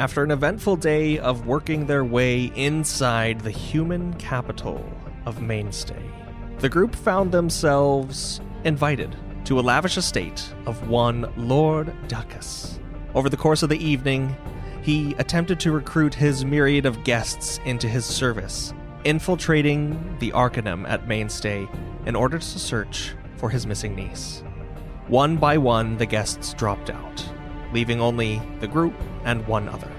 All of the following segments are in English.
after an eventful day of working their way inside the human capital of Mainstay, the group found themselves invited to a lavish estate of one Lord Duckus. Over the course of the evening, he attempted to recruit his myriad of guests into his service, infiltrating the Arcanum at Mainstay in order to search for his missing niece. One by one, the guests dropped out, leaving only the group and one other.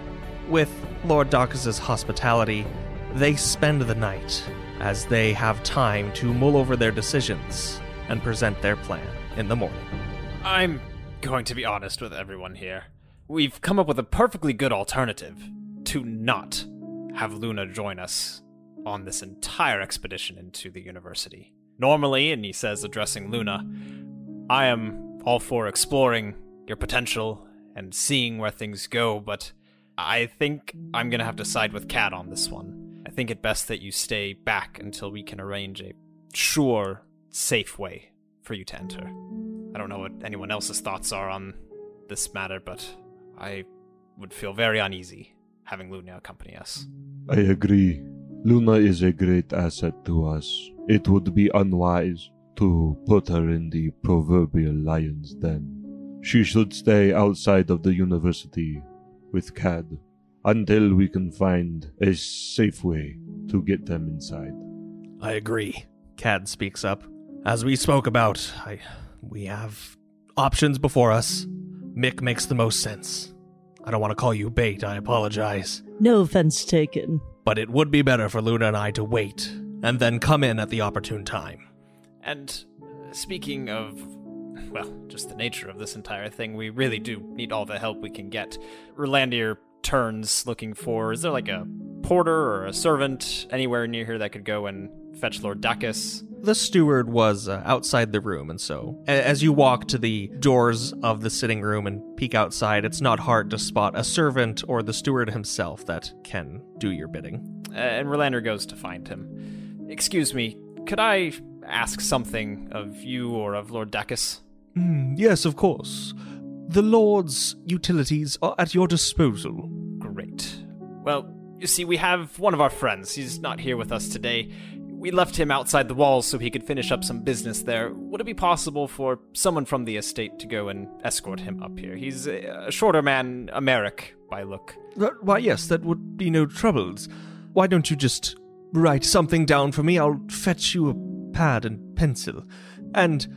With Lord Dacus's hospitality, they spend the night as they have time to mull over their decisions and present their plan in the morning. I'm going to be honest with everyone here. We've come up with a perfectly good alternative to not have Luna join us on this entire expedition into the university. Normally, and he says, addressing Luna, I am all for exploring your potential and seeing where things go, but I think I'm gonna have to side with Cad on this one. I think it best that you stay back until we can arrange a sure, safe way for you to enter. I don't know what anyone else's thoughts are on this matter, but I would feel very uneasy having Luna accompany us. I agree. Luna is a great asset to us. It would be unwise to put her in the proverbial lion's den. She should stay outside of the university with Cad until we can find a safe way to get them inside. I agree. Cad speaks up. As we spoke about, I, we have options before us. Mick makes the most sense. I don't want to call you bait, I apologize. No offense taken. But it would be better for Luna and I to wait and then come in at the opportune time. And uh, speaking of, well, just the nature of this entire thing, we really do need all the help we can get. Rolandir turns looking for is there like a porter or a servant anywhere near here that could go and fetch Lord Dacus? The steward was uh, outside the room, and so as you walk to the doors of the sitting room and peek outside, it's not hard to spot a servant or the steward himself that can do your bidding. Uh, and Rolandir goes to find him. Excuse me, could I ask something of you or of Lord Dacus? Mm, yes, of course. The Lord's utilities are at your disposal. Great. Well, you see, we have one of our friends. He's not here with us today. We left him outside the walls so he could finish up some business there. Would it be possible for someone from the estate to go and escort him up here? He's a, a shorter man, a Merrick by look. Uh, why, yes, that would be no troubles. Why don't you just write something down for me? I'll fetch you a pad and pencil, and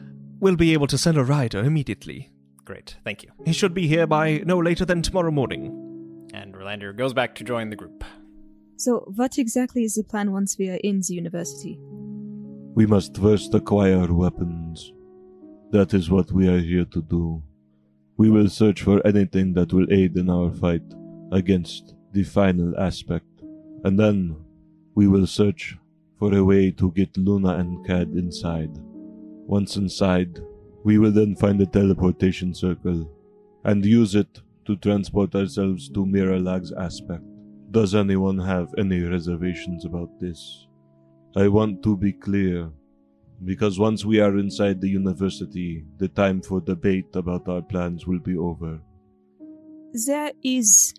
we'll be able to send a rider immediately. Great, thank you. He should be here by no later than tomorrow morning. And Rolandir goes back to join the group. So, what exactly is the plan once we are in the university? We must first acquire weapons. That is what we are here to do. We will search for anything that will aid in our fight against the final aspect, and then we will search for a way to get Luna and Cad inside. Once inside, we will then find a teleportation circle and use it to transport ourselves to Miralag's aspect. Does anyone have any reservations about this? I want to be clear, because once we are inside the university, the time for debate about our plans will be over. There is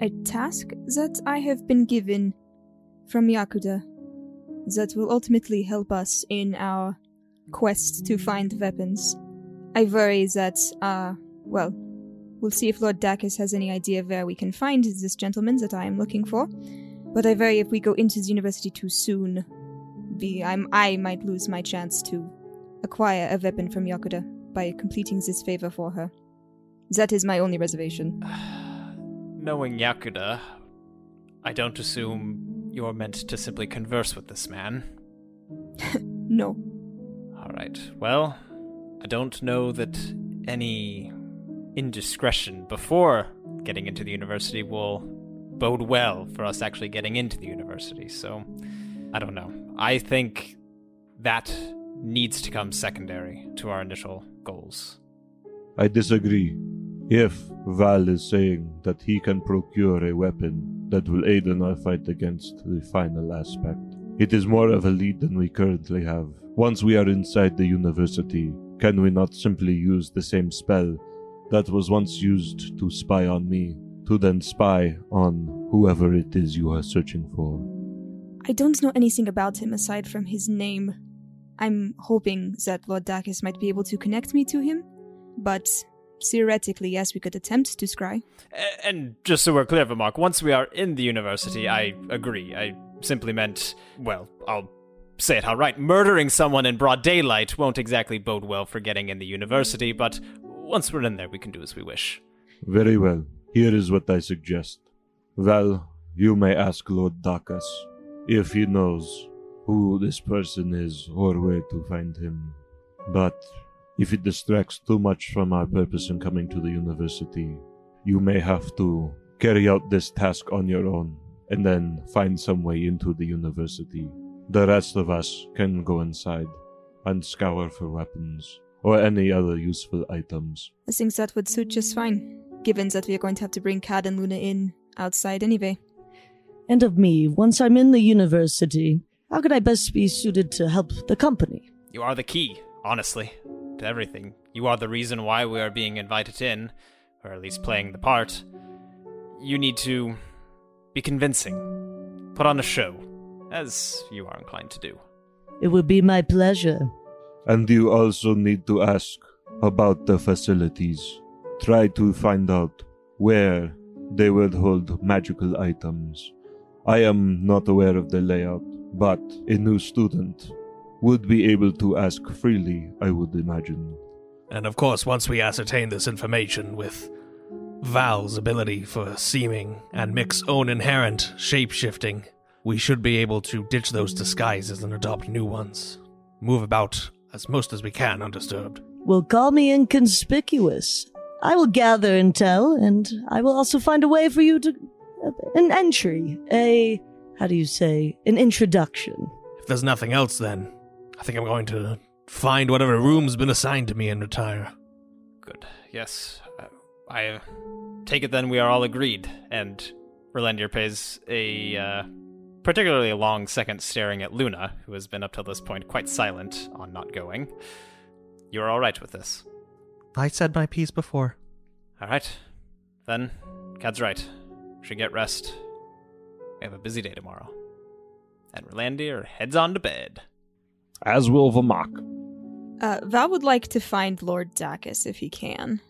a task that I have been given from Yakuda that will ultimately help us in our quest to find weapons. I worry that, uh, well, we'll see if Lord Dacus has any idea where we can find this gentleman that I am looking for. But I worry if we go into the university too soon, we, I'm, I might lose my chance to acquire a weapon from Yakuda by completing this favor for her. That is my only reservation. Knowing Yakuda, I don't assume you're meant to simply converse with this man. no. Alright, well, I don't know that any indiscretion before getting into the university will bode well for us actually getting into the university, so I don't know. I think that needs to come secondary to our initial goals. I disagree. If Val is saying that he can procure a weapon that will aid in our fight against the final aspect, it is more of a lead than we currently have. Once we are inside the university, can we not simply use the same spell that was once used to spy on me to then spy on whoever it is you are searching for. I don't know anything about him aside from his name. I'm hoping that Lord Dacus might be able to connect me to him, but theoretically, yes, we could attempt to scry. And just so we're clear, Mark, once we are in the university, I agree. I simply meant, well, I'll say it outright. Murdering someone in broad daylight won't exactly bode well for getting in the university, but once we're in there, we can do as we wish. Very well. Here is what I suggest. Val, you may ask Lord Dacus if he knows who this person is or where to find him. But if it distracts too much from our purpose in coming to the university, you may have to carry out this task on your own and then find some way into the university. The rest of us can go inside and scour for weapons or any other useful items. I think that would suit just fine, given that we are going to have to bring Cad and Luna in outside anyway. And of me, once I'm in the university, how could I best be suited to help the company? You are the key, honestly, to everything. You are the reason why we are being invited in, or at least playing the part. You need to be convincing, put on a show, as you are inclined to do. It would be my pleasure. And you also need to ask about the facilities. Try to find out where they would hold magical items. I am not aware of the layout, but a new student would be able to ask freely, I would imagine. And of course, once we ascertain this information with Val's ability for seeming and Mick's own inherent shape shifting, we should be able to ditch those disguises and adopt new ones. Move about as most as we can undisturbed. Will call me inconspicuous. I will gather intel, and I will also find a way for you to. Uh, an entry. A. how do you say? An introduction. If there's nothing else, then I think I'm going to find whatever room's been assigned to me and retire. Good. Yes. I take it then we are all agreed, and Rolandir pays a uh, particularly long second staring at Luna, who has been up till this point quite silent on not going. You're all right with this. I said my piece before. All right. Then, Cad's right. Should get rest. We have a busy day tomorrow. And Rolandir heads on to bed. As will Vamak. Uh, Val would like to find Lord Dacus if he can.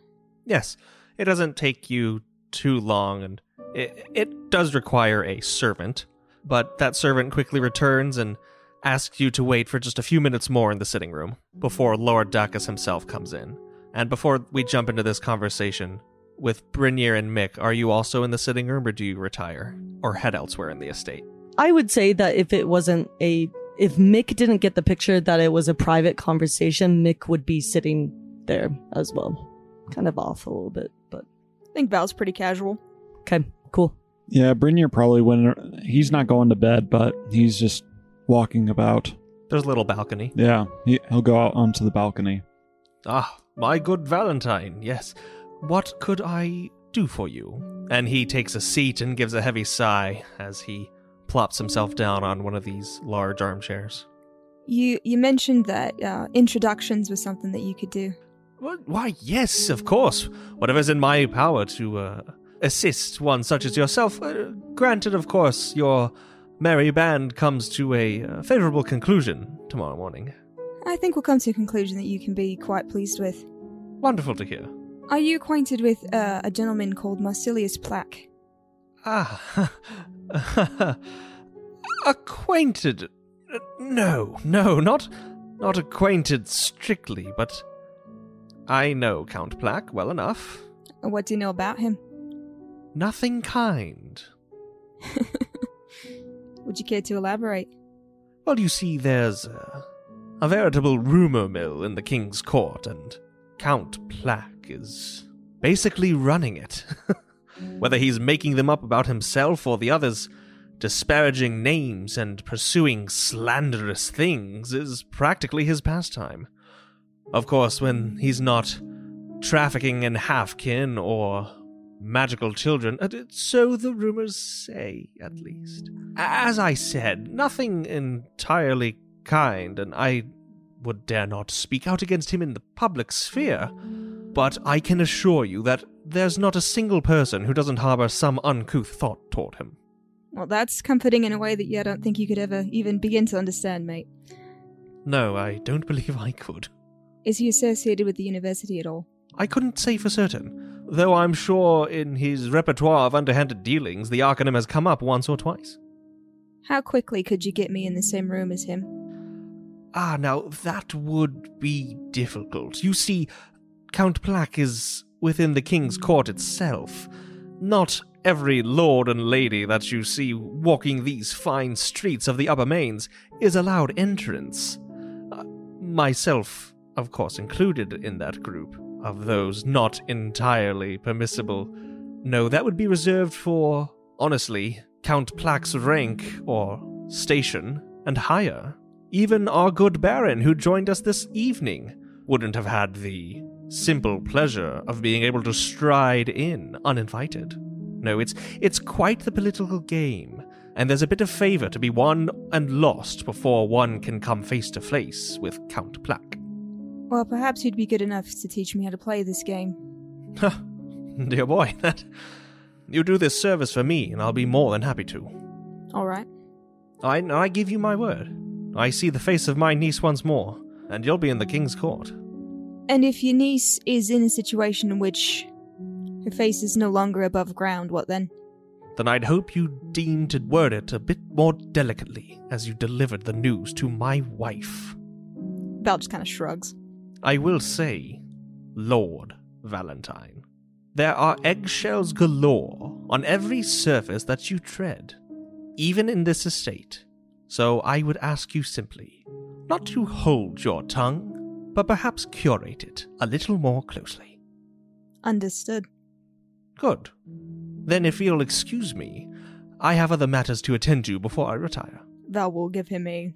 Yes, it doesn't take you too long, and it, it does require a servant, but that servant quickly returns and asks you to wait for just a few minutes more in the sitting room before Lord Dacus himself comes in. And before we jump into this conversation, with Brynir and Mick, are you also in the sitting room or do you retire or head elsewhere in the estate? I would say that if it wasn't a. If Mick didn't get the picture that it was a private conversation, Mick would be sitting there as well. Kind of off a little bit, but. I think Val's pretty casual. Okay, cool. Yeah, Brynir probably wouldn't. He's not going to bed, but he's just walking about. There's a little balcony. Yeah, he, he'll go out onto the balcony. Ah, my good Valentine, yes. What could I do for you? And he takes a seat and gives a heavy sigh as he plops himself down on one of these large armchairs. You you mentioned that uh, introductions was something that you could do. Why, yes, of course. Whatever's in my power to uh, assist one such as yourself. Uh, granted, of course, your merry band comes to a uh, favorable conclusion tomorrow morning. I think we'll come to a conclusion that you can be quite pleased with. Wonderful to hear. Are you acquainted with uh, a gentleman called Marsilius Plack? Ah, acquainted? No, no, not not acquainted strictly, but I know Count Plaque well enough. What do you know about him? Nothing kind. Would you care to elaborate? Well, you see, there's a, a veritable rumor mill in the king's court, and Count Plaque is basically running it. Whether he's making them up about himself or the others, disparaging names and pursuing slanderous things is practically his pastime. Of course, when he's not trafficking in halfkin or magical children, uh, so the rumors say, at least. As I said, nothing entirely kind, and I would dare not speak out against him in the public sphere. But I can assure you that there's not a single person who doesn't harbor some uncouth thought toward him. Well, that's comforting in a way that yeah, I don't think you could ever even begin to understand, mate. No, I don't believe I could. Is he associated with the university at all? I couldn't say for certain, though I'm sure in his repertoire of underhanded dealings the Arcanum has come up once or twice. How quickly could you get me in the same room as him? Ah, now that would be difficult. You see, Count Plaque is within the King's court itself. Not every lord and lady that you see walking these fine streets of the Upper Mains is allowed entrance. Uh, myself, of course, included in that group of those not entirely permissible. No, that would be reserved for, honestly, Count Plaque's rank or station and higher. Even our good Baron, who joined us this evening, wouldn't have had the simple pleasure of being able to stride in uninvited. No, it's it's quite the political game, and there's a bit of favor to be won and lost before one can come face to face with Count Plaque. Well, perhaps you'd be good enough to teach me how to play this game. Dear boy, that you do this service for me, and I'll be more than happy to. All right. I I give you my word. I see the face of my niece once more, and you'll be in the king's court. And if your niece is in a situation in which her face is no longer above ground, what then? Then I'd hope you deign to word it a bit more delicately as you delivered the news to my wife. Val just kind of shrugs. I will say, Lord Valentine, there are eggshells galore on every surface that you tread, even in this estate. So I would ask you simply not to hold your tongue, but perhaps curate it a little more closely. Understood. Good. Then, if you'll excuse me, I have other matters to attend to before I retire. Thou will give him a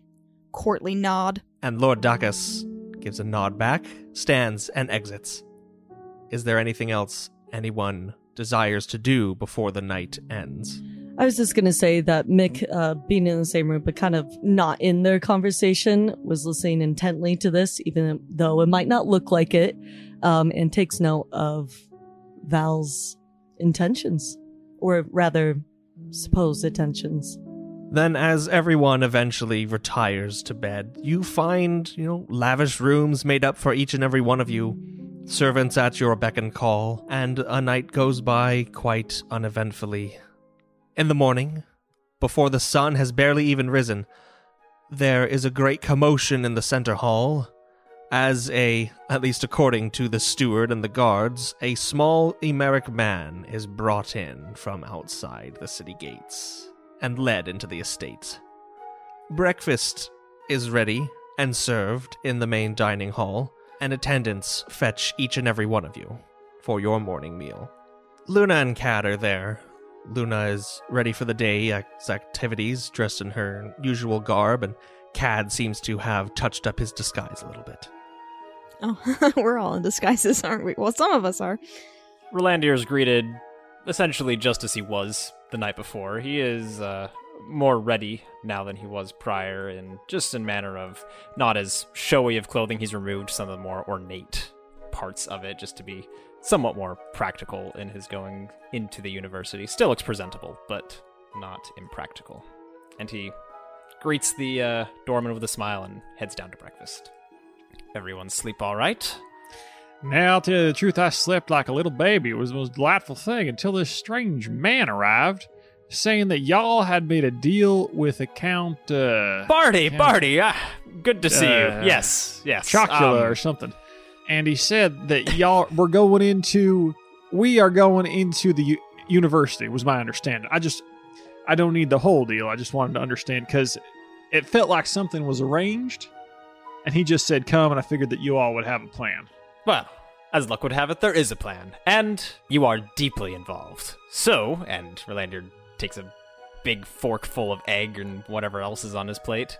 courtly nod. And Lord Dacus gives a nod back, stands, and exits. Is there anything else anyone desires to do before the night ends? I was just gonna say that Mick, uh, being in the same room but kind of not in their conversation, was listening intently to this, even though it might not look like it, um, and takes note of Val's intentions, or rather, supposed intentions. Then, as everyone eventually retires to bed, you find, you know, lavish rooms made up for each and every one of you, servants at your beck and call, and a night goes by quite uneventfully. In the morning, before the sun has barely even risen, there is a great commotion in the center hall, as a, at least according to the steward and the guards, a small Emeric man is brought in from outside the city gates and led into the estate. Breakfast is ready and served in the main dining hall, and attendants fetch each and every one of you for your morning meal. Luna and Cad are there. Luna is ready for the day's activities, dressed in her usual garb, and Cad seems to have touched up his disguise a little bit. Oh, we're all in disguises, aren't we? Well, some of us are. Rolandir is greeted essentially just as he was the night before. He is uh, more ready now than he was prior, and just in manner of not as showy of clothing. He's removed some of the more ornate parts of it just to be somewhat more practical in his going into the university. Still looks presentable, but not impractical. And he greets the uh, doorman with a smile and heads down to breakfast. Everyone sleep all right? Now, I'll tell you the truth, I slept like a little baby. It was the most delightful thing until this strange man arrived, saying that y'all had made a deal with a Count, uh. Barty, Count Barty, ah, good to see Uh, you. Yes, yes. Chocula um, or something. And he said that y'all were going into. We are going into the u- university, was my understanding. I just. I don't need the whole deal. I just wanted to understand because it felt like something was arranged. And he just said, come, and I figured that you all would have a plan. Well, as luck would have it, there is a plan, and you are deeply involved. So, and Rolandir takes a big fork full of egg and whatever else is on his plate.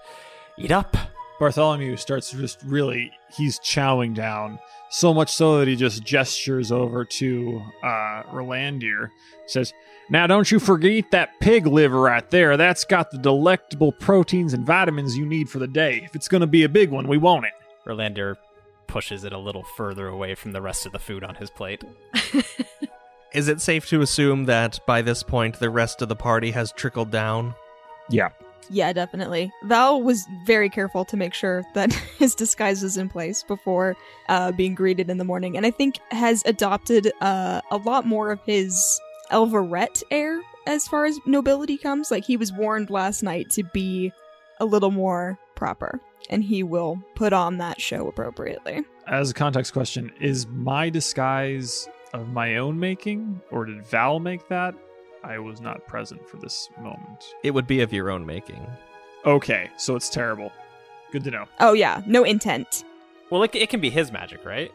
Eat up. Bartholomew starts just really he's chowing down so much so that he just gestures over to uh Rolandir says now don't you forget that pig liver right there that's got the delectable proteins and vitamins you need for the day if it's going to be a big one we want it Rolandir pushes it a little further away from the rest of the food on his plate. Is it safe to assume that by this point the rest of the party has trickled down? Yeah. Yeah, definitely. Val was very careful to make sure that his disguise was in place before uh, being greeted in the morning, and I think has adopted uh, a lot more of his Elvarette air as far as nobility comes. Like he was warned last night to be a little more proper, and he will put on that show appropriately. As a context question, is my disguise of my own making, or did Val make that? I was not present for this moment. It would be of your own making. Okay, so it's terrible. Good to know. Oh yeah, no intent. Well, it, it can be his magic, right?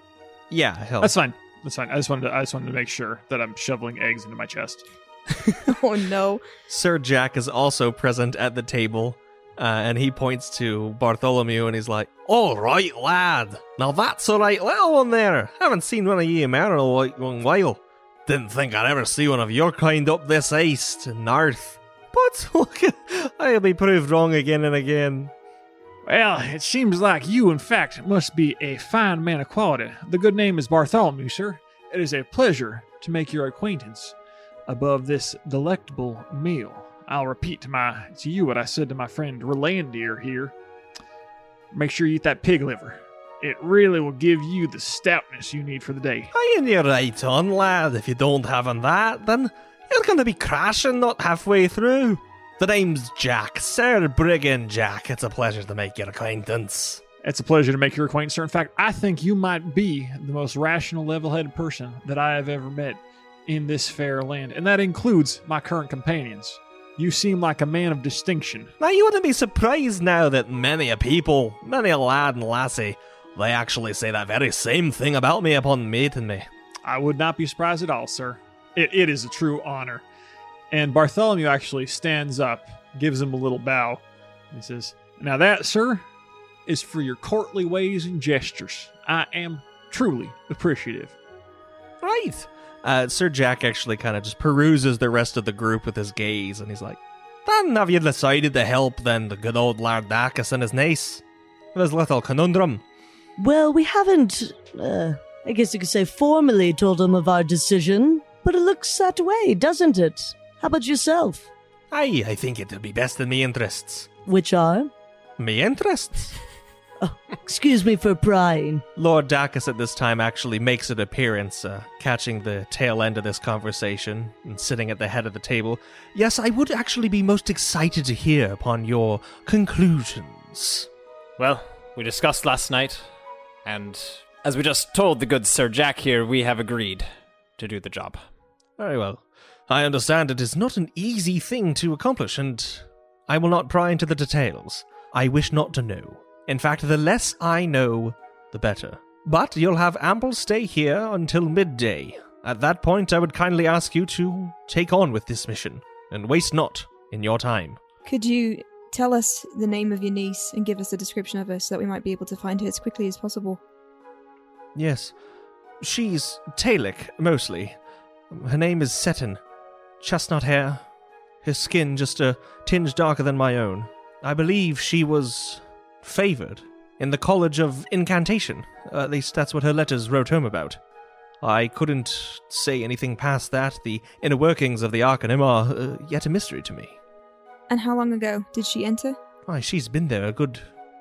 Yeah, hell. That's fine. That's fine. I just wanted to, I just wanted to make sure that I'm shoveling eggs into my chest. oh no. Sir Jack is also present at the table, uh, and he points to Bartholomew and he's like, All right, lad. Now that's a right little one there. Haven't seen one of ye in a long while. Didn't think I'd ever see one of your kind up this east north. But look, I'll be proved wrong again and again. Well, it seems like you, in fact, must be a fine man of quality. The good name is Bartholomew, sir. It is a pleasure to make your acquaintance above this delectable meal. I'll repeat to my to you what I said to my friend Rolandir here. Make sure you eat that pig liver. It really will give you the stoutness you need for the day. Aye, and you're right on, lad. If you don't have on that, then you're going to be crashing not halfway through. The name's Jack, Sir Brigand Jack. It's a pleasure to make your acquaintance. It's a pleasure to make your acquaintance, sir. In fact, I think you might be the most rational, level headed person that I have ever met in this fair land, and that includes my current companions. You seem like a man of distinction. Now, you wouldn't be surprised now that many a people, many a lad and lassie, they actually say that very same thing about me upon meeting me. I would not be surprised at all, sir. It, it is a true honor. And Bartholomew actually stands up, gives him a little bow. He says, Now that, sir, is for your courtly ways and gestures. I am truly appreciative. Right. Uh, Sir Jack actually kind of just peruses the rest of the group with his gaze, and he's like, Then have you decided to help then the good old Lord Dacus and his niece? With his little conundrum. Well, we haven't, uh, I guess you could say, formally told him of our decision, but it looks that way, doesn't it? How about yourself? Aye, I think it'll be best in me interests. Which are? Me interests? Excuse me for prying. Lord Dacus at this time actually makes an appearance, uh, catching the tail end of this conversation and sitting at the head of the table. Yes, I would actually be most excited to hear upon your conclusions. Well, we discussed last night, and as we just told the good Sir Jack here, we have agreed to do the job. Very well. I understand it is not an easy thing to accomplish, and I will not pry into the details. I wish not to know. In fact, the less I know, the better. But you'll have ample stay here until midday. At that point, I would kindly ask you to take on with this mission, and waste not in your time. Could you tell us the name of your niece and give us a description of her so that we might be able to find her as quickly as possible? Yes. She's Talic, mostly. Her name is Seton. Chestnut hair. Her skin just a tinge darker than my own. I believe she was favored in the College of Incantation. at least that's what her letters wrote home about. I couldn't say anything past that. The inner workings of the Arcanum are uh, yet a mystery to me. And how long ago did she enter? Why, she's been there a good,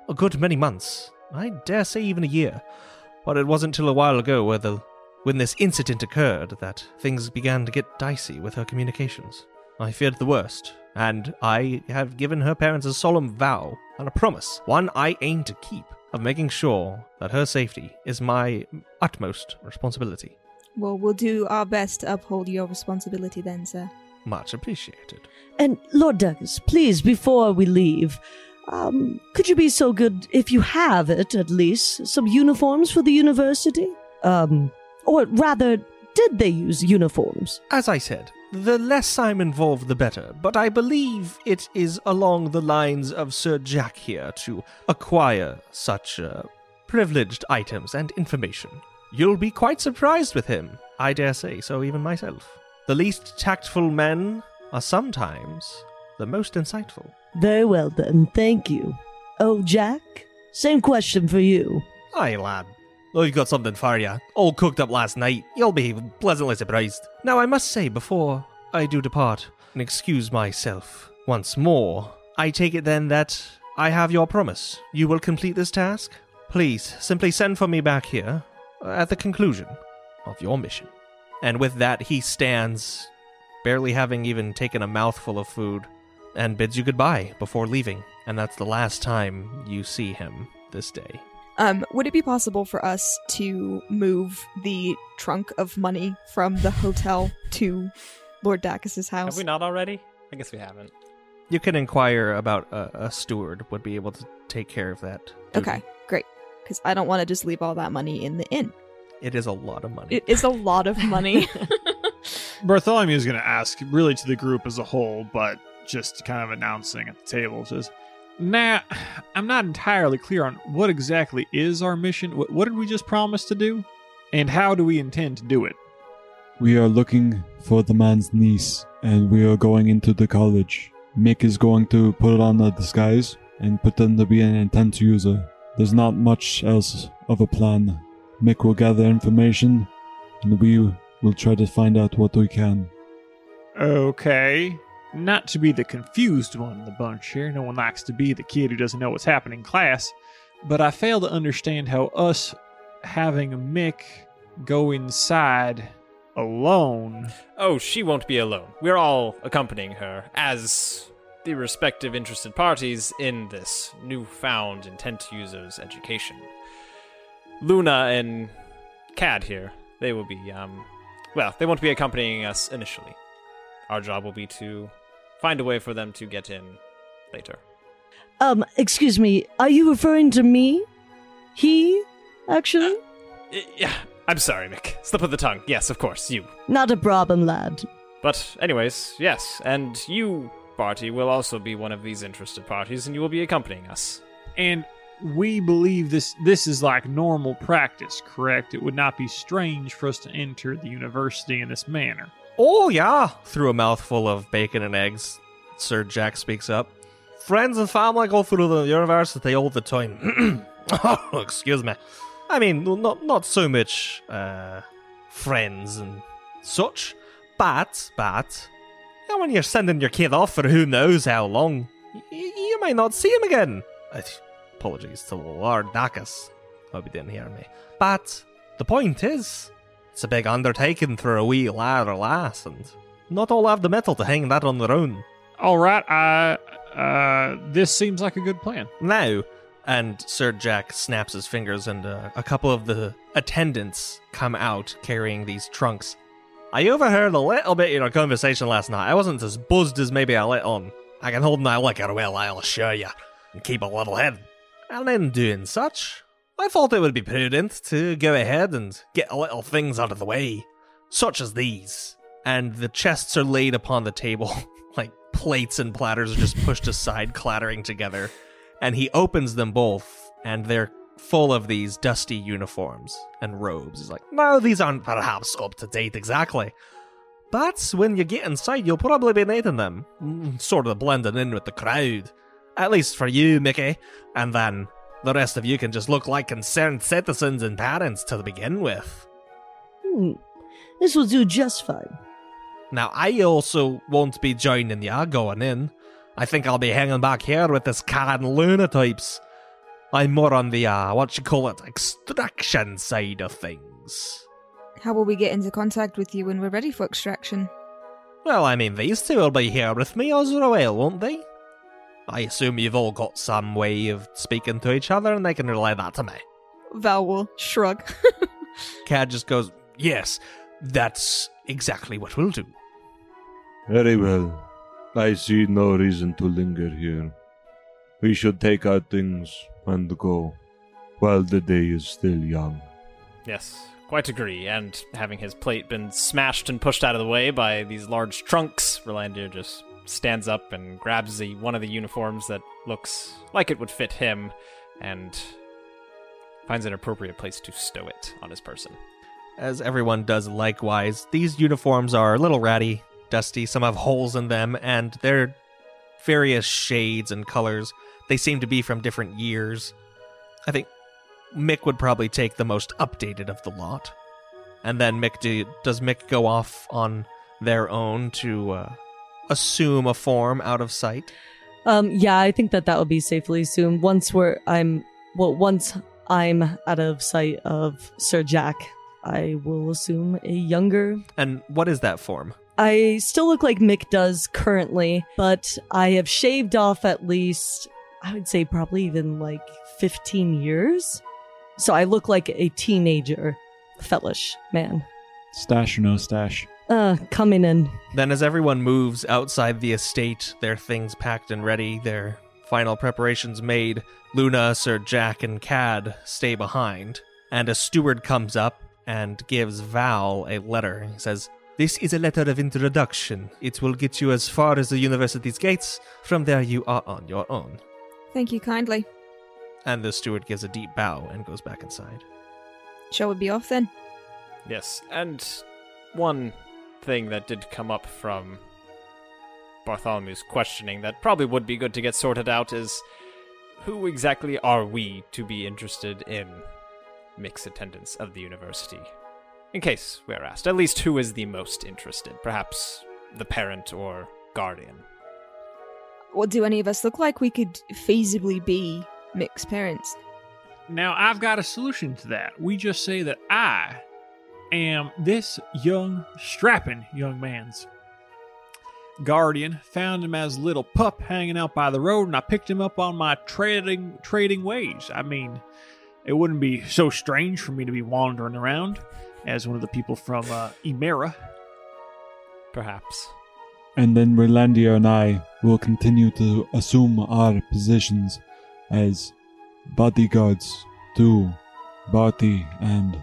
a good many months. I dare say even a year. But it wasn't till a while ago where the, when this incident occurred that things began to get dicey with her communications. I feared the worst, and I have given her parents a solemn vow and a promise, one I aim to keep, of making sure that her safety is my utmost responsibility. Well, we'll do our best to uphold your responsibility then, sir. Much appreciated. And Lord Douglas, please, before we leave, um, could you be so good, if you have it at least, some uniforms for the university? Um, or rather, did they use uniforms? As I said, the less I'm involved, the better, but I believe it is along the lines of Sir Jack here to acquire such uh, privileged items and information. You'll be quite surprised with him, I dare say so even myself. The least tactful men are sometimes the most insightful. Very well then, thank you. Oh, Jack? Same question for you. Aye, lad. Oh, I've got something for you, all cooked up last night. You'll be pleasantly surprised. Now, I must say, before I do depart and excuse myself once more, I take it then that I have your promise. You will complete this task? Please, simply send for me back here at the conclusion of your mission. And with that, he stands, barely having even taken a mouthful of food, and bids you goodbye before leaving. And that's the last time you see him this day. Um, would it be possible for us to move the trunk of money from the hotel to Lord Dacus's house? Have we not already? I guess we haven't. You can inquire about a, a steward would be able to take care of that. duty. Okay, great. Because I don't want to just leave all that money in the inn. It is a lot of money. It is a lot of money. Bartholomew is going to ask really to the group as a whole, but just kind of announcing at the table says, "Nah, I'm not entirely clear on what exactly is our mission. What, what did we just promise to do, and how do we intend to do it?" We are looking for the man's niece, and we are going into the college. Mick is going to put on a disguise and pretend to be an intense user. There's not much else of a plan. Mick will gather information, and we will try to find out what we can. Okay. Not to be the confused one in the bunch here. No one likes to be the kid who doesn't know what's happening in class. But I fail to understand how us having Mick go inside alone. Oh, she won't be alone. We're all accompanying her as the respective interested parties in this newfound intent users education. Luna and Cad here, they will be, um, well, they won't be accompanying us initially. Our job will be to find a way for them to get in later. Um, excuse me, are you referring to me? He, actually? I- yeah, I'm sorry, Mick. Slip of the tongue. Yes, of course, you. Not a problem, lad. But, anyways, yes, and you, Barty, will also be one of these interested parties, and you will be accompanying us. And we believe this this is like normal practice, correct? It would not be strange for us to enter the university in this manner. Oh, yeah. Through a mouthful of bacon and eggs, Sir Jack speaks up. Friends and family go through the university all the time. excuse me. I mean, not not so much uh, friends and such, but but when you're sending your kid off for who knows how long, y- you might not see him again. Apologies to Lord Dacus. Hope he didn't hear me. But the point is, it's a big undertaking for a wee lad or lass, and not all have the mettle to hang that on their own. All right, uh, uh, this seems like a good plan. Now, and Sir Jack snaps his fingers, and uh, a couple of the attendants come out carrying these trunks. I overheard a little bit of your conversation last night. I wasn't as buzzed as maybe I let on. I can hold my liquor well, I'll assure you, and keep a level head. And in doing such, I thought it would be prudent to go ahead and get a little things out of the way, such as these. And the chests are laid upon the table, like plates and platters are just pushed aside, clattering together. And he opens them both, and they're full of these dusty uniforms and robes. He's like, no, these aren't perhaps up to date exactly. But when you get inside, you'll probably be needing them, mm, sort of blending in with the crowd. At least for you, Mickey. And then the rest of you can just look like concerned citizens and parents to begin with. Hmm. This will do just fine. Now, I also won't be joining you going in. I think I'll be hanging back here with this Karen Luna types. I'm more on the, uh, what you call it, extraction side of things. How will we get into contact with you when we're ready for extraction? Well, I mean, these two will be here with me as well, won't they? I assume you've all got some way of speaking to each other and they can relay that to me. Val will shrug. Cad just goes, Yes, that's exactly what we'll do. Very well. I see no reason to linger here. We should take our things and go while the day is still young. Yes, quite agree. And having his plate been smashed and pushed out of the way by these large trunks, Rolandir just stands up and grabs the one of the uniforms that looks like it would fit him and finds an appropriate place to stow it on his person. As everyone does likewise, these uniforms are a little ratty, dusty, some have holes in them, and they're various shades and colors. They seem to be from different years. I think Mick would probably take the most updated of the lot. And then Mick, do, does Mick go off on their own to uh, assume a form out of sight? Um, yeah, I think that that would be safely assumed. Once we're, I'm, well, once I'm out of sight of Sir Jack, I will assume a younger. And what is that form? I still look like Mick does currently, but I have shaved off at least, I would say probably even like 15 years. So I look like a teenager, fellish man. Stash or no stash? Uh, coming in. Then, as everyone moves outside the estate, their things packed and ready, their final preparations made, Luna, Sir Jack, and Cad stay behind. And a steward comes up and gives Val a letter. He says, This is a letter of introduction. It will get you as far as the university's gates. From there, you are on your own. Thank you kindly. And the steward gives a deep bow and goes back inside. Shall we be off then? Yes, and one thing that did come up from Bartholomew's questioning that probably would be good to get sorted out is who exactly are we to be interested in Mick's attendance of the university? In case we're asked, at least who is the most interested? Perhaps the parent or guardian. What do any of us look like we could feasibly be Mick's parents? Now, I've got a solution to that. We just say that I am this young, strapping young man's guardian. Found him as a little pup hanging out by the road, and I picked him up on my trading trading ways. I mean, it wouldn't be so strange for me to be wandering around as one of the people from uh, Emera. Perhaps. And then Rolandir and I will continue to assume our positions as bodyguards to Barty and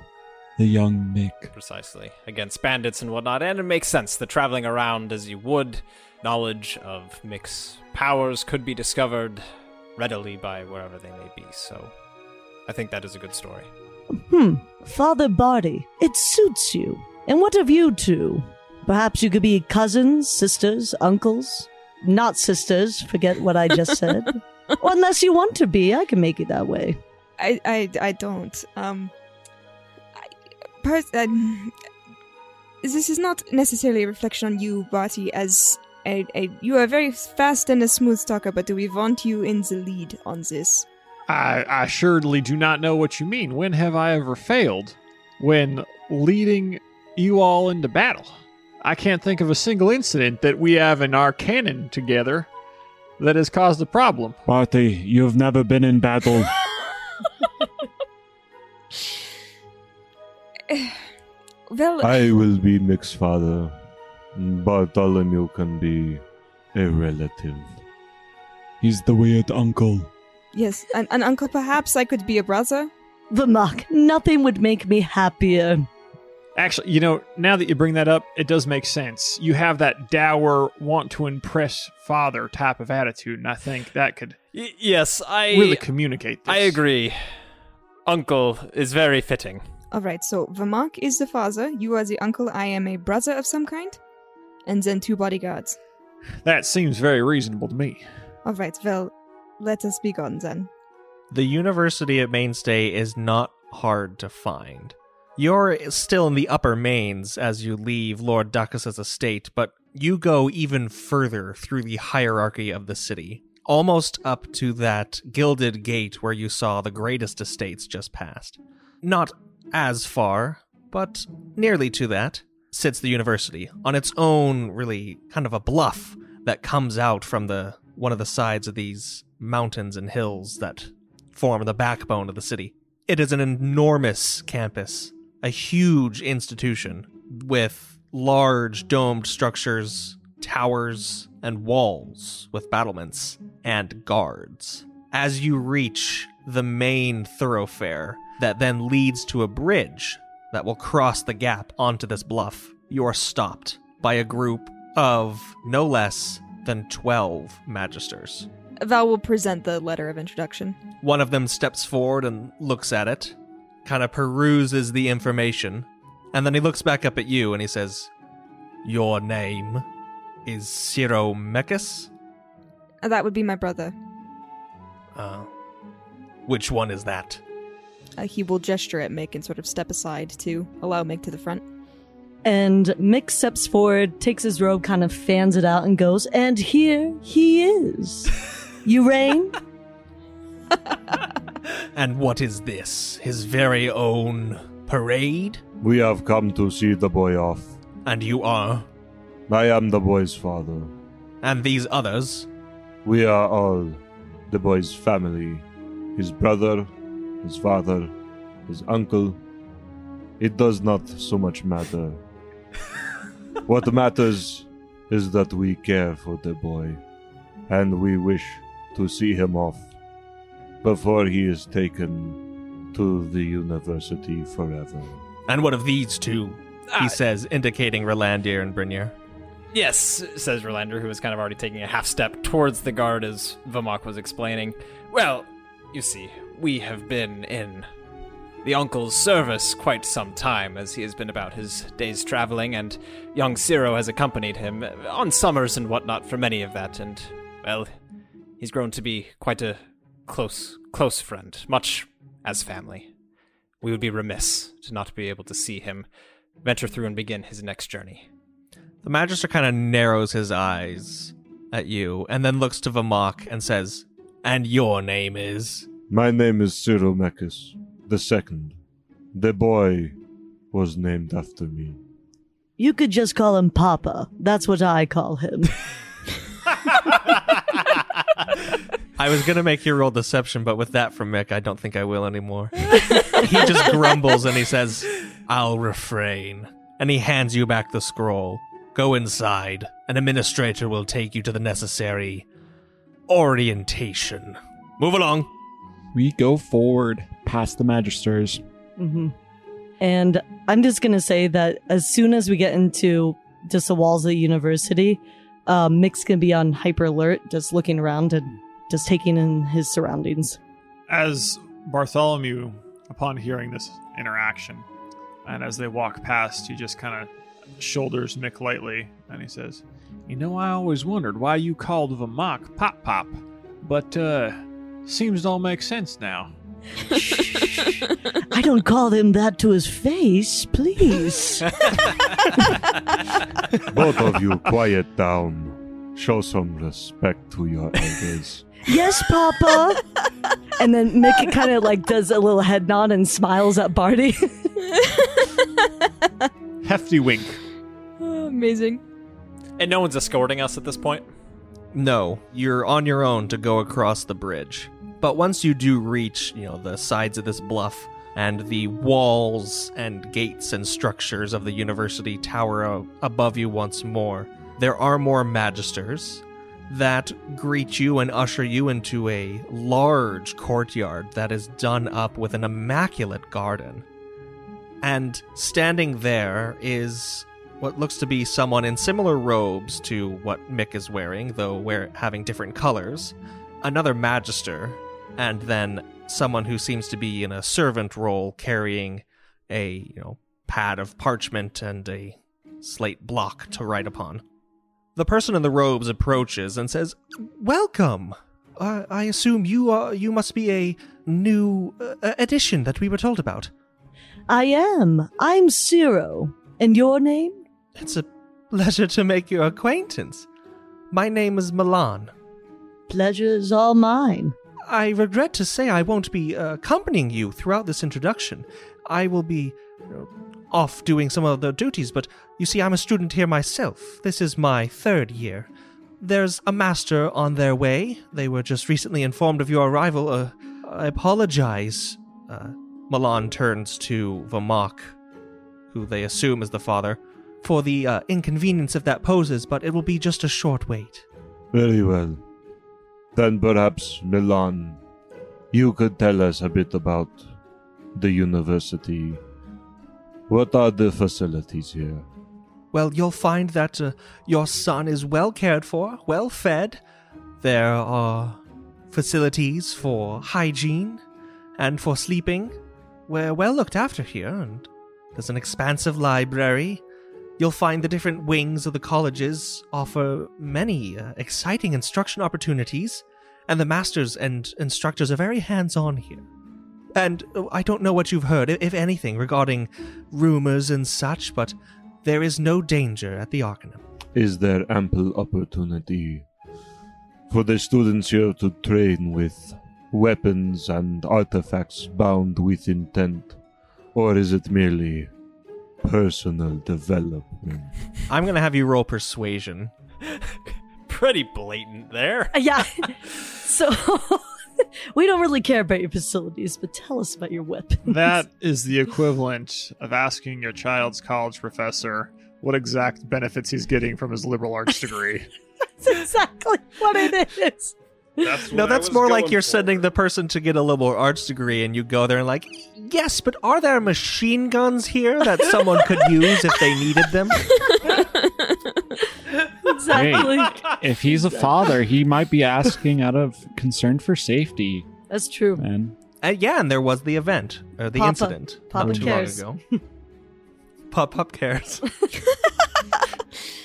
the young Mick. Precisely. Against bandits and whatnot, and it makes sense that traveling around as you would, knowledge of Mick's powers could be discovered readily by wherever they may be, so I think that is a good story. Hmm, Father Barty, it suits you. And what of you two? Perhaps you could be cousins, sisters, uncles? Not sisters, forget what I just said. or unless you want to be, I can make it that way. I I, I don't. Um, I, pers- um, this is not necessarily a reflection on you, Barty, as a, a you are very fast and a smooth talker, but do we want you in the lead on this? I, I assuredly do not know what you mean. When have I ever failed? When leading you all into battle? I can't think of a single incident that we have in our canon together that has caused a problem. Barty, you've never been in battle. Well, I will be Mick's father. Bartholomew can be a relative. He's the weird uncle. yes, and, and uncle, perhaps I could be a brother. Vermac, nothing would make me happier. Actually, you know, now that you bring that up, it does make sense. You have that dour, want to impress father type of attitude, and I think that could Y- yes, I really communicate this. I agree. Uncle is very fitting. All right, so Vermark is the father, you are the uncle, I am a brother of some kind, and then two bodyguards. That seems very reasonable to me. All right, well, let us be gone then. The university at Mainstay is not hard to find. You're still in the upper mains as you leave Lord Duckus's estate, but you go even further through the hierarchy of the city, almost up to that gilded gate where you saw the greatest estates just past. Not as far, but nearly to that, sits the university on its own, really kind of a bluff that comes out from the one of the sides of these mountains and hills that form the backbone of the city. It is an enormous campus, a huge institution with large domed structures, towers, and walls with battlements and guards. As you reach the main thoroughfare that then leads to a bridge that will cross the gap onto this bluff, you are stopped by a group of no less than 12 magisters. Val will present the letter of introduction. One of them steps forward and looks at it, kind of peruses the information, and then he looks back up at you and he says, Your name is Ciro Mechus? That would be my brother. Uh, which one is that? Uh, he will gesture at Mick and sort of step aside to allow Mick to the front. And Mick steps forward, takes his robe, kind of fans it out, and goes, And here he is. Urain? And what is this? His very own parade? We have come to see the boy off. And you are? I am the boy's father. And these others? We are all the boy's family. His brother, his father, his uncle. It does not so much matter. what matters is that we care for the boy, and we wish to see him off before he is taken to the university forever. And what of these two? He Ah. says, indicating Rolandir and Brynjar. Yes, says Rolandir, who was kind of already taking a half step towards the guard as Vamok was explaining. Well, you see, we have been in the uncle's service quite some time, as he has been about his days traveling, and young Ciro has accompanied him on summers and whatnot for many of that, and, well, he's grown to be quite a close, close friend, much as family. We would be remiss to not be able to see him venture through and begin his next journey. The Magister kind of narrows his eyes at you and then looks to Vamok and says, And your name is? My name is Cyril Mechus, the second. The boy was named after me. You could just call him Papa. That's what I call him. I was going to make you roll deception, but with that from Mick, I don't think I will anymore. he just grumbles and he says, I'll refrain. And he hands you back the scroll. Go inside. An administrator will take you to the necessary orientation. Move along. We go forward past the magisters. hmm And I'm just gonna say that as soon as we get into just the walls of the university, uh, Mick's gonna be on hyper alert, just looking around and just taking in his surroundings. As Bartholomew, upon hearing this interaction, and as they walk past, he just kind of shoulders Mick lightly and he says, You know, I always wondered why you called Vamok Pop Pop, but, uh, seems to all make sense now. I don't call him that to his face, please. Both of you, quiet down. Show some respect to your elders. yes, Papa. and then Mick kind of like does a little head nod and smiles at Barty. Hefty wink. Oh, amazing. And no one's escorting us at this point? No, you're on your own to go across the bridge. But once you do reach, you know, the sides of this bluff and the walls and gates and structures of the university tower above you once more, there are more magisters that greet you and usher you into a large courtyard that is done up with an immaculate garden. And standing there is what looks to be someone in similar robes to what Mick is wearing, though we're having different colors, another magister, and then someone who seems to be in a servant role carrying a, you know, pad of parchment and a slate block to write upon. The person in the robes approaches and says, "Welcome. Uh, I assume you are you must be a new uh, addition that we were told about." I am. I'm Ciro. And your name? It's a pleasure to make your acquaintance. My name is Milan. Pleasure is all mine. I regret to say I won't be uh, accompanying you throughout this introduction. I will be uh, off doing some of the duties, but you see, I'm a student here myself. This is my third year. There's a master on their way. They were just recently informed of your arrival. Uh, I apologize. Uh, Milan turns to Vamok, who they assume is the father, for the uh, inconvenience if that poses, but it will be just a short wait. Very well. Then perhaps, Milan, you could tell us a bit about the university. What are the facilities here? Well, you'll find that uh, your son is well cared for, well fed. There are facilities for hygiene and for sleeping. We're well looked after here, and there's an expansive library. You'll find the different wings of the colleges offer many uh, exciting instruction opportunities, and the masters and instructors are very hands on here. And uh, I don't know what you've heard, if anything, regarding rumors and such, but there is no danger at the Arcanum. Is there ample opportunity for the students here to train with weapons and artifacts bound with intent? Or is it merely personal development? I'm going to have you roll persuasion. Pretty blatant there. Uh, Yeah. so we don't really care about your facilities, but tell us about your weapons. That is the equivalent of asking your child's college professor what exact benefits he's getting from his liberal arts degree. That's exactly what it is. That's No, that's more like you're for. sending the person to get a liberal arts degree, and you go there and like, yes, but are there machine guns here that someone could use if they needed them? Exactly. If he's a father, he might be asking out of concern for safety, That's true. man. Uh, yeah, and there was the event or the Papa- incident Papa not too cares. long ago. Pop Pop cares.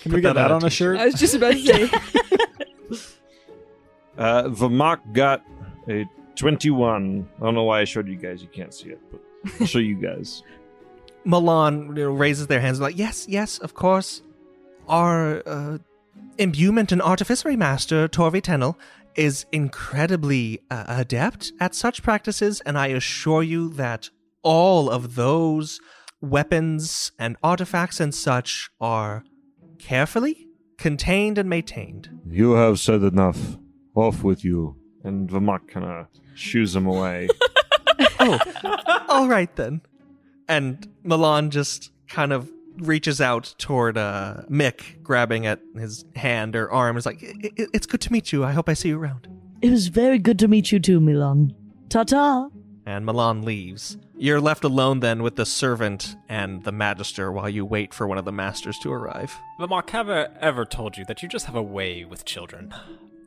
Can we get that that on on a a shirt? I was just about to say. Uh, Vamok got a 21. I don't know why I showed you guys. You can't see it, but I'll show you guys. Milan you know, raises their hands like, yes, yes, of course. Our uh, imbuement and artificery master, Torvi Tennel, is incredibly uh, adept at such practices, and I assure you that all of those weapons and artifacts and such are carefully contained and maintained. You have said enough. Off with you. And Vamok kind of shoos him away. oh, all right then. And Milan just kind of reaches out toward uh, Mick, grabbing at his hand or arm. Is like, "I- I- "It's good to meet you. I hope I see you around." It was very good to meet you too, Milan. Ta ta. And Milan leaves. You're left alone then with the servant and the magister while you wait for one of the masters to arrive. Vamok, have I ever told you that you just have a way with children?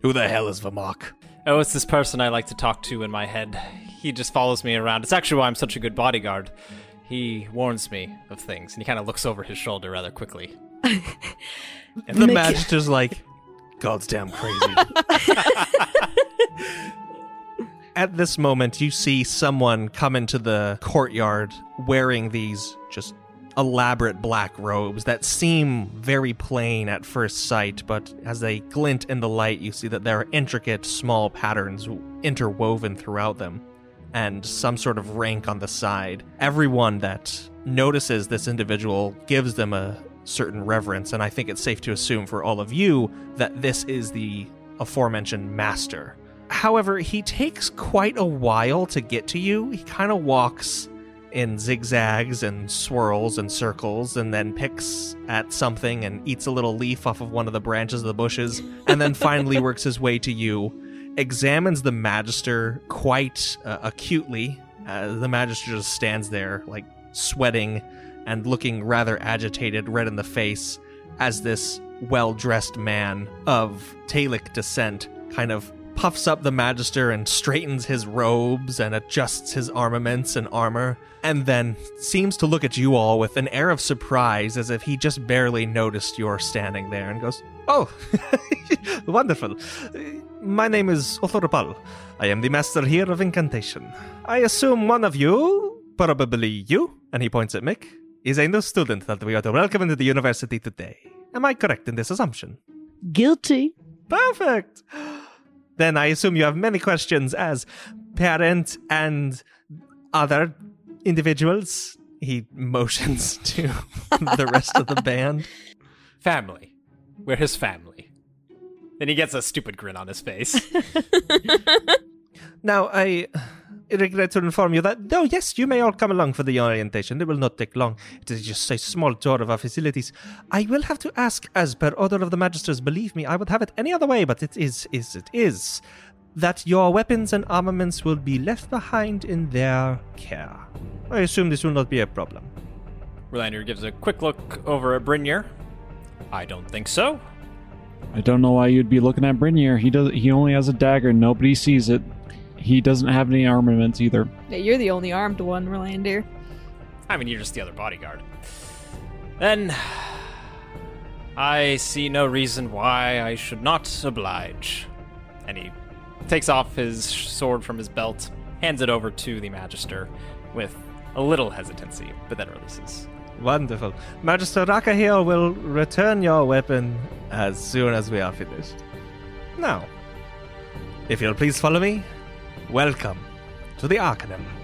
Who the hell is Vamok? Oh, it's this person I like to talk to in my head. He just follows me around. It's actually why I'm such a good bodyguard. He warns me of things, and he kind of looks over his shoulder rather quickly. and The Mick- magister's like, God's damn crazy. At this moment, you see someone come into the courtyard wearing these just elaborate black robes that seem very plain at first sight, but as they glint in the light, you see that there are intricate small patterns interwoven throughout them and some sort of rank on the side. Everyone that notices this individual gives them a certain reverence, and I think it's safe to assume for all of you that this is the aforementioned master. However, he takes quite a while to get to you. He kind of walks in zigzags and swirls and circles and then picks at something and eats a little leaf off of one of the branches of the bushes and then finally works his way to you examines the magister quite uh, acutely. Uh, the magister just stands there like sweating and looking rather agitated red in the face as this well-dressed man of Talic descent kind of puffs up the magister and straightens his robes and adjusts his armaments and armor, and then seems to look at you all with an air of surprise as if he just barely noticed you're standing there and goes, Oh, wonderful. My name is Othoropal. I am the master here of incantation. I assume one of you, probably you, and he points at Mick, is a new student that we are to welcome into the university today. Am I correct in this assumption? Guilty. Perfect. Then I assume you have many questions as parent and other individuals. He motions to the rest of the band. Family. We're his family. Then he gets a stupid grin on his face. Now, I regret to inform you that, though, yes, you may all come along for the orientation. It will not take long. It is just a small tour of our facilities. I will have to ask, as per order of the magisters, believe me, I would have it any other way, but it is, is, it is, that your weapons and armaments will be left behind in their care. I assume this will not be a problem. Rolandir gives a quick look over at Brynjar. I don't think so. I don't know why you'd be looking at Brynjar. He does. He only has a dagger. Nobody sees it. He doesn't have any armaments either. Yeah, you're the only armed one, Rolandir. I mean, you're just the other bodyguard. Then, I see no reason why I should not oblige. And he takes off his sword from his belt, hands it over to the Magister with a little hesitancy, but then releases. Wonderful. Magister Rakahil will return your weapon as soon as we are finished. Now, if you'll please follow me, welcome to the Arcanum.